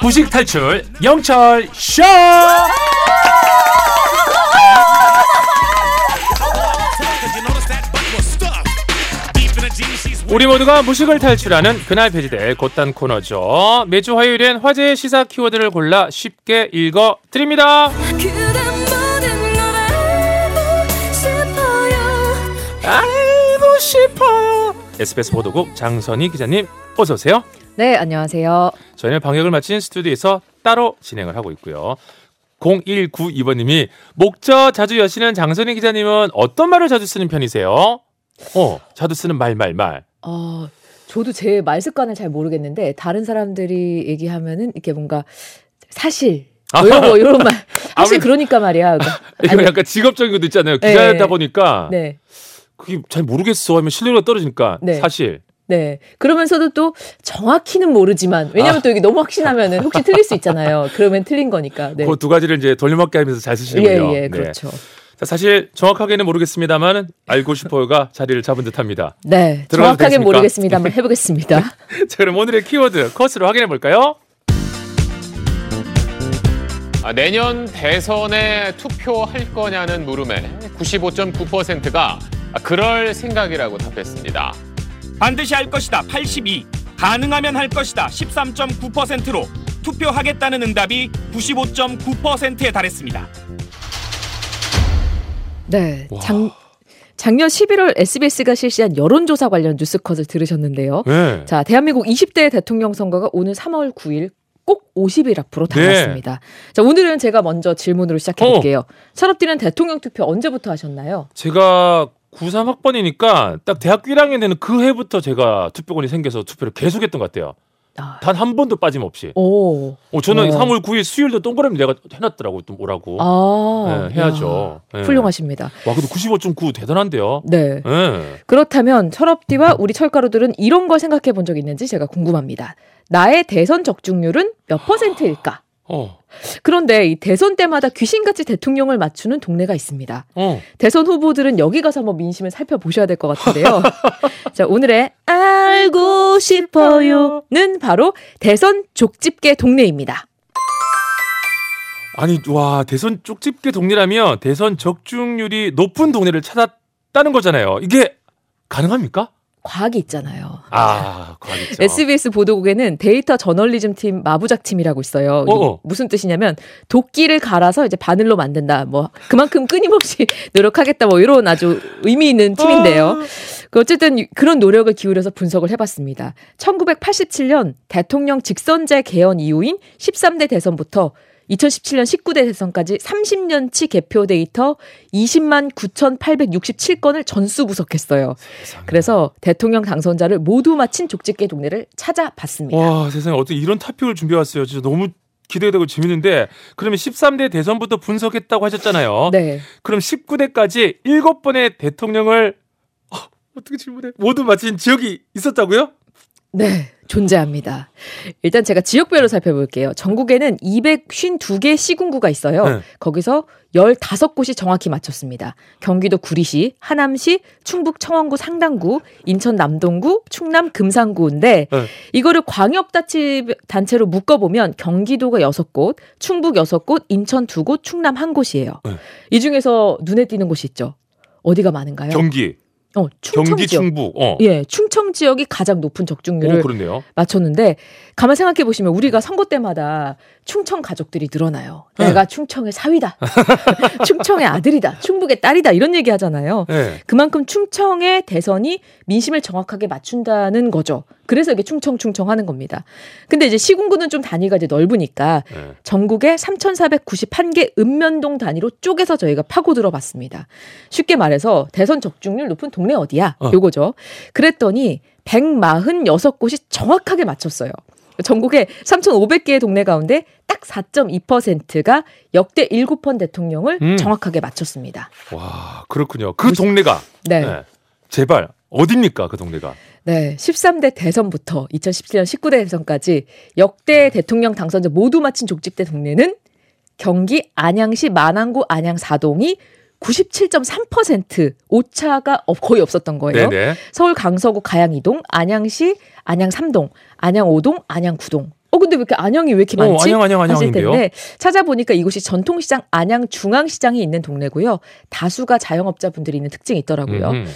무식 탈출 영철 쇼. 우리 모두가 무식을 탈출하는 그날 폐지될 곧단 코너죠. 매주 화요일엔 화제의 시사 키워드를 골라 쉽게 읽어 드립니다. 알고 싶어요. SBS 보도국 장선희 기자님 어서 오세요. 네, 안녕하세요. 저희는 방역을 마친 스튜디오에서 따로 진행을 하고 있고요. 0192번님이 목저 자주 여시는 장선희 기자님은 어떤 말을 자주 쓰는 편이세요? 어, 자주 쓰는 말, 말, 말. 어, 저도 제 말 습관을 잘 모르겠는데 다른 사람들이 얘기하면은 이렇게 뭔가 사실 뭐 이런 거 이런 말 사실 그러니까 말이야. 그러니까. 이거 아니, 약간 직업적인 것도 있잖아요. 네. 기자다 보니까 네. 그게 잘 모르겠어 하면 신뢰가 떨어지니까 네. 사실. 네. 그러면서도 또 정확히는 모르지만 왜냐면 아. 또 이게 너무 확신하면은 혹시 틀릴 수 있잖아요. 그러면 틀린 거니까. 네. 그두 가지를 이제 돌려막기 하면서 잘 쓰시는군요. 예, 예, 네. 그렇죠. 자, 사실 정확하게는 모르겠습니다만 알고 싶어요가 자리를 잡은 듯합니다. 네. 정확하게 되겠습니까? 모르겠습니다만 해보겠습니다. 자, 그럼 오늘의 키워드 커스로 확인해 볼까요? 아, 내년 대선에 투표할 거냐는 물음에 95.9%가 그럴 생각이라고 답했습니다. 반드시 할 것이다 82, 가능하면 할 것이다 13.9%로 투표하겠다는 응답이 95.9%에 달했습니다. 네. 와. 작, 작년 11월 SBS가 실시한 여론조사 관련 뉴스 컷을 들으셨는데요. 네. 자, 대한민국 20대 대통령 선거가 오늘 3월 9일 꼭 50일 앞으로 네. 다가왔습니다. 자, 오늘은 제가 먼저 질문으로 시작해 볼게요. 철업디는 대통령 투표 언제부터 하셨나요? 제가 93학번이니까 딱 대학교 1학년 되는 그 해부터 제가 투표권이 생겨서 투표를 계속했던 것 같아요. 아, 단한 번도 빠짐없이. 오. 어, 저는 어. 3월 9일 수요일도 동그라미 내가 해놨더라고 좀 오라고. 아, 네, 해야죠. 야, 네. 훌륭하십니다. 와 근데 95.9 대단한데요. 네. 네. 그렇다면 철업디와 우리 철가루들은 이런 걸 생각해 본 적 있는지 제가 궁금합니다. 나의 대선 적중률은 몇 퍼센트일까? 어. 그런데 이 대선 때마다 귀신같이 대통령을 맞추는 동네가 있습니다. 어. 대선 후보들은 여기 가서 한번 민심을 살펴보셔야 될 것 같은데요. 자, 오늘의 알고 싶어요는 바로 대선 족집게 동네입니다. 아니 와 대선 쪽집게 동네라면 대선 적중률이 높은 동네를 찾았다는 거잖아요. 이게 가능합니까? 과학이 있잖아요. 아, 과학이죠. SBS 보도국에는 데이터 저널리즘 팀 마부작침이라고 있어요. 어어. 무슨 뜻이냐면 도끼를 갈아서 이제 바늘로 만든다. 뭐 그만큼 끊임없이 노력하겠다. 뭐 이런 아주 의미 있는 팀인데요. 그 어쨌든 그런 노력을 기울여서 분석을 해봤습니다. 1987년 대통령 직선제 개헌 이후인 13대 대선부터 2017년 19대 대선까지 30년치 개표 데이터 20만 9,867건을 전수 분석했어요. 그래서 대통령 당선자를 모두 마친 족집게 동네를 찾아봤습니다. 와 세상에 어떻게 이런 타픽을 준비해 왔어요. 진짜 너무 기대되고 재밌는데 그러면 13대 대선부터 분석했다고 하셨잖아요. 네. 그럼 19대까지 7번의 대통령을 어, 어떻게 질문해? 모두 마친 지역이 있었다고요? 네. 존재합니다. 일단 제가 지역별로 살펴볼게요. 전국에는 252개 시군구가 있어요. 네. 거기서 15곳이 정확히 맞췄습니다. 경기도 구리시, 하남시, 충북 청원구 상당구, 인천 남동구, 충남 금산구인데 네. 이거를 광역단체 단체로 묶어보면 경기도가 6곳, 충북 6곳, 인천 2곳, 충남 1곳이에요. 네. 이 중에서 눈에 띄는 곳이 있죠. 어디가 많은가요? 경기, 어, 충청 경기 지역. 충북. 어. 예, 충청 지역이 가장 높은 적중률을 오. 맞췄는데 가만 생각해 보시면 우리가 선거 때마다 충청 가족들이 늘어나요. 네. 내가 충청의 사위다. 충청의 아들이다. 충북의 딸이다. 이런 얘기 하잖아요. 네. 그만큼 충청의 대선이 민심을 정확하게 맞춘다는 거죠. 그래서 이게 충청 충청 하는 겁니다. 근데 이제 시군구는 좀 단위가 이제 넓으니까 네. 전국에 3,491개 읍면동 단위로 쪼개서 저희가 파고 들어봤습니다. 쉽게 말해서 대선 적중률 높은 동네 어디야? 어. 요거죠. 그랬더니 146곳이 정확하게 맞췄어요. 전국에 3,500개의 동네 가운데 딱 4.2%가 역대 7번 대통령을 음. 정확하게 맞췄습니다. 와 그렇군요. 그 동네가 네. 네. 제발 어딥니까 그 동네가? 네. 13대 대선부터 2017년 19대 대선까지 역대 대통령 당선자 모두 마친 족집대 동네는 경기 안양시 만안구 안양 사동이 97.3% 오차가 없- 거의 없었던 거예요. 네네. 서울 강서구 가양 2동, 안양시 안양 3동, 안양 5동, 안양 9동. 어 근데 왜 이렇게 안양이 왜 이렇게 어, 많지? 안양, 안양, 하실 안양인데요. 텐데 찾아보니까 이곳이 전통시장 안양 중앙시장이 있는 동네고요. 다수가 자영업자분들이 있는 특징이 있더라고요. 음,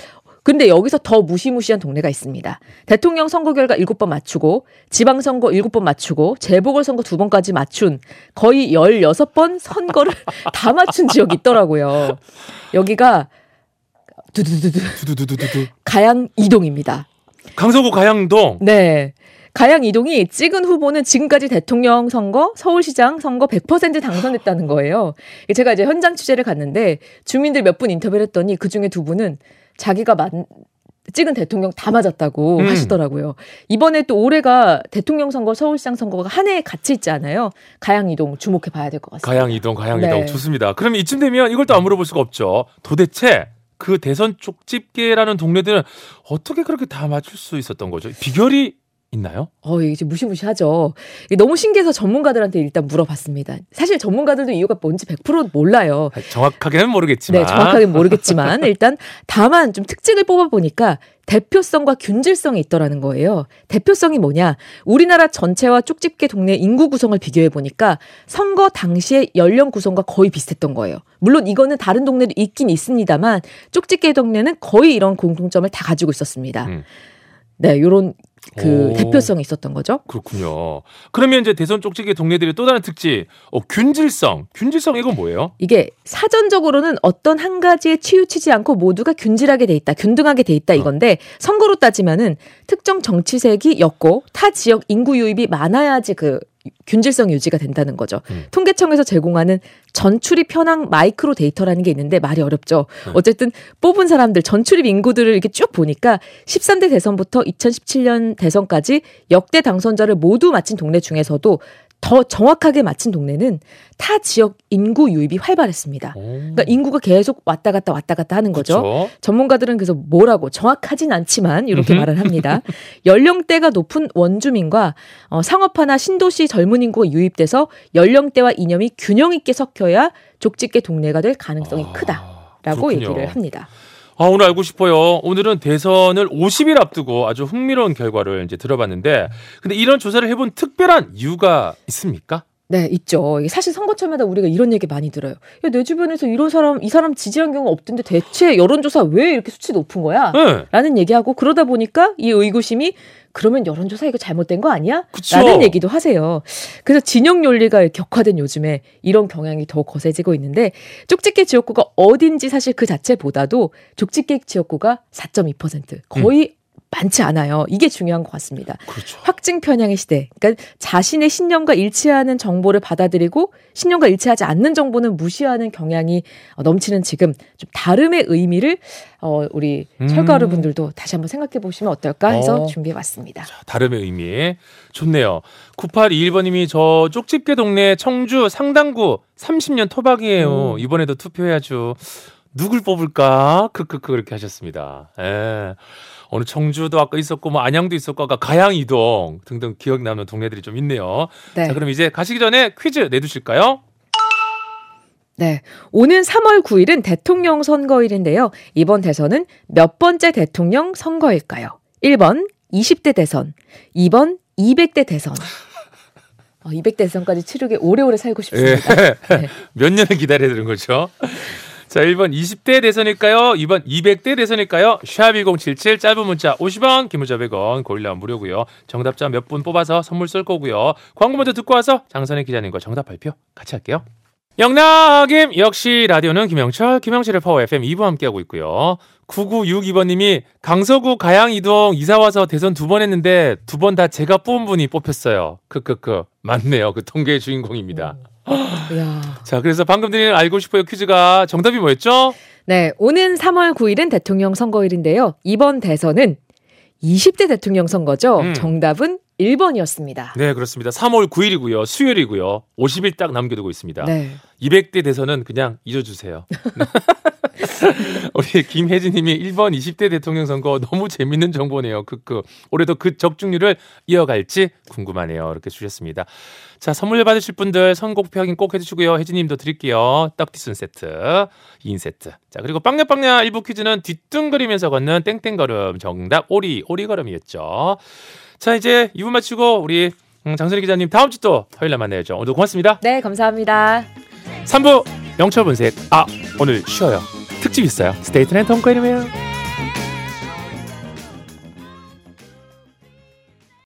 근데 여기서 더 무시무시한 동네가 있습니다. 대통령 선거 결과 7번 맞추고 지방선거 7번 맞추고 재보궐선거 2번까지 맞춘 거의 16번 선거를 다 맞춘 지역이 있더라고요. 여기가 두두두두 두두두두두. 가양 이동입니다. 강서구 가양동. 네. 가양 이동이 찍은 후보는 지금까지 대통령 선거, 서울시장 선거 100% 당선됐다는 거예요. 제가 이제 현장 취재를 갔는데 주민들 몇 분 인터뷰를 했더니 그 중에 두 분은 자기가 만, 찍은 대통령 다 맞았다고 음. 하시더라고요. 이번에 또 올해가 대통령 선거, 서울시장 선거가 한 해에 같이 있지 않아요? 가양 이동 주목해 봐야 될 것 같습니다. 가양 이동, 가양 이동 네. 좋습니다. 그럼 이쯤 되면 이걸 또 안 물어볼 수가 없죠. 도대체 그 대선 쪽집게라는 동네들은 어떻게 그렇게 다 맞출 수 있었던 거죠? 비결이 있나요? 어, 이게 무시무시하죠. 이게 너무 신기해서 전문가들한테 일단 물어봤습니다. 사실 전문가들도 이유가 뭔지 100% 몰라요. 정확하게는 모르겠지만. 네, 정확하게 모르겠지만 일단 다만 좀 특징을 뽑아 보니까 대표성과 균질성이 있더라는 거예요. 대표성이 뭐냐? 우리나라 전체와 쪽집게 동네 인구 구성을 비교해 보니까 선거 당시의 연령 구성과 거의 비슷했던 거예요. 물론 이거는 다른 동네도 있긴 있습니다만 쪽집게 동네는 거의 이런 공통점을 다 가지고 있었습니다. 음. 네, 요런 그 오. 대표성이 있었던 거죠. 그렇군요. 그러면 이제 대선 쪽집게 동네들의 또 다른 특징, 어, 균질성. 균질성 이건 뭐예요? 이게 사전적으로는 어떤 한 가지에 치우치지 않고 모두가 균질하게 돼 있다, 균등하게 돼 있다 이건데 선거로 따지면은 특정 정치색이 였고 타 지역 인구 유입이 많아야지 그 균질성 유지가 된다는 거죠. 음. 통계청에서 제공하는 전출입 현황 마이크로 데이터라는 게 있는데 말이 어렵죠. 네. 어쨌든 뽑은 사람들 전출입 인구들을 이렇게 쭉 보니까 13대 대선부터 2017년 대선까지 역대 당선자를 모두 마친 동네 중에서도 더 정확하게 맞힌 동네는 타 지역 인구 유입이 활발했습니다. 그러니까 인구가 계속 왔다 갔다 왔다 갔다 하는 거죠. 그렇죠. 전문가들은 그래서 뭐라고 정확하진 않지만 이렇게 음흠. 말을 합니다. 연령대가 높은 원주민과 어, 상업화나 신도시 젊은 인구가 유입돼서 연령대와 이념이 균형 있게 섞여야 족집게 동네가 될 가능성이 아, 크다라고 그렇군요. 얘기를 합니다. 아, 오늘 알고 싶어요. 오늘은 대선을 50일 앞두고 아주 흥미로운 결과를 이제 들어봤는데, 근데 이런 조사를 해본 특별한 이유가 있습니까? 네, 있죠. 사실 선거철마다 우리가 이런 얘기 많이 들어요. 야, 내 주변에서 이런 사람, 이 사람 지지한 경우 없던데 대체 여론조사 왜 이렇게 수치 높은 거야? 네. 라는 얘기하고 그러다 보니까 이 의구심이 그러면 여론조사 이거 잘못된 거 아니야? 그쵸. 라는 얘기도 하세요. 그래서 진영 논리가 격화된 요즘에 이런 경향이 더 거세지고 있는데 쪽집게 지역구가 어딘지 사실 그 자체보다도 족집게 지역구가 4.2% 거의 많지 않아요. 이게 중요한 것 같습니다. 그렇죠. 확증 편향의 시대. 그러니까 자신의 신념과 일치하는 정보를 받아들이고 신념과 일치하지 않는 정보는 무시하는 경향이 어, 넘치는 지금 좀 다름의 의미를 어, 우리 음. 철가루 분들도 다시 한번 생각해 보시면 어떨까 해서 어. 준비해 봤습니다. 다름의 의미. 좋네요. 9821번 님이 저 쪽집게 동네 청주 상당구 30년 토박이에요. 음. 이번에도 투표해야죠. 누굴 뽑을까? 크크크 그렇게 하셨습니다. 예. 어느 청주도 아까 있었고 뭐 안양도 있었고 아까 가양 이동 등등 기억 남는 동네들이 좀 있네요. 네. 자, 그럼 이제 가시기 전에 퀴즈 내두실까요? 네. 오는 3월 9일은 대통령 선거일인데요. 이번 대선은 몇 번째 대통령 선거일까요? 1번 20대 대선, 2번 200대 대선. 어, 200대 대선까지 치르게 오래오래 살고 싶습니다. 예. 네. 몇 년을 기다려야 되는 거죠? 자, 1번 20대 대선일까요? 2번 200대 대선일까요? 샵1077 짧은 문자 50원, 긴 문자 100원, 고릴라 무료고요. 정답자 몇 분 뽑아서 선물 쏠 거고요. 광고 먼저 듣고 와서 장선혜 기자님과 정답 발표 같이 할게요. 영락임 역시 라디오는 김영철, 김영철의 파워 FM 2부 함께하고 있고요. 9962번님이 강서구 가양 이동 이사 와서 대선 두 번 했는데 두 번 다 제가 뽑은 분이 뽑혔어요. 크크크 맞네요. 그 통계의 주인공입니다. 자, 그래서 방금 드린 알고 싶어요 퀴즈가 정답이 뭐였죠? 네, 오는 3월 9일은 대통령 선거일인데요. 이번 대선은 20대 대통령 선거죠. 음. 정답은 1번이었습니다. 네, 그렇습니다. 3월 9일이고요. 수요일이고요. 50일 딱 남겨두고 있습니다. 네. 200대 대선은 그냥 잊어주세요. 우리 김혜진님이 1번 20대 대통령 선거 너무 재밌는 정보네요. 크크. 올해도 그 적중률을 이어갈지 궁금하네요. 이렇게 주셨습니다. 자, 선물 받으실 분들 선곡표 확인 꼭 해주시고요. 혜진님도 드릴게요. 떡티순 세트, 2인 세트. 자, 그리고 빵야빵야 일부 퀴즈는 뒤뚱거리면서 걷는 땡땡걸음. 정답 오리, 오리걸음이었죠. 자, 이제 2부 마치고 우리 음, 장선희 기자님 다음 주 또 화요일에 만나야죠. 오늘도 고맙습니다. 네, 감사합니다. 3부 영철 분석. 아, 오늘 쉬어요. 특집 있어요. 스테이트는 통과이름이에요.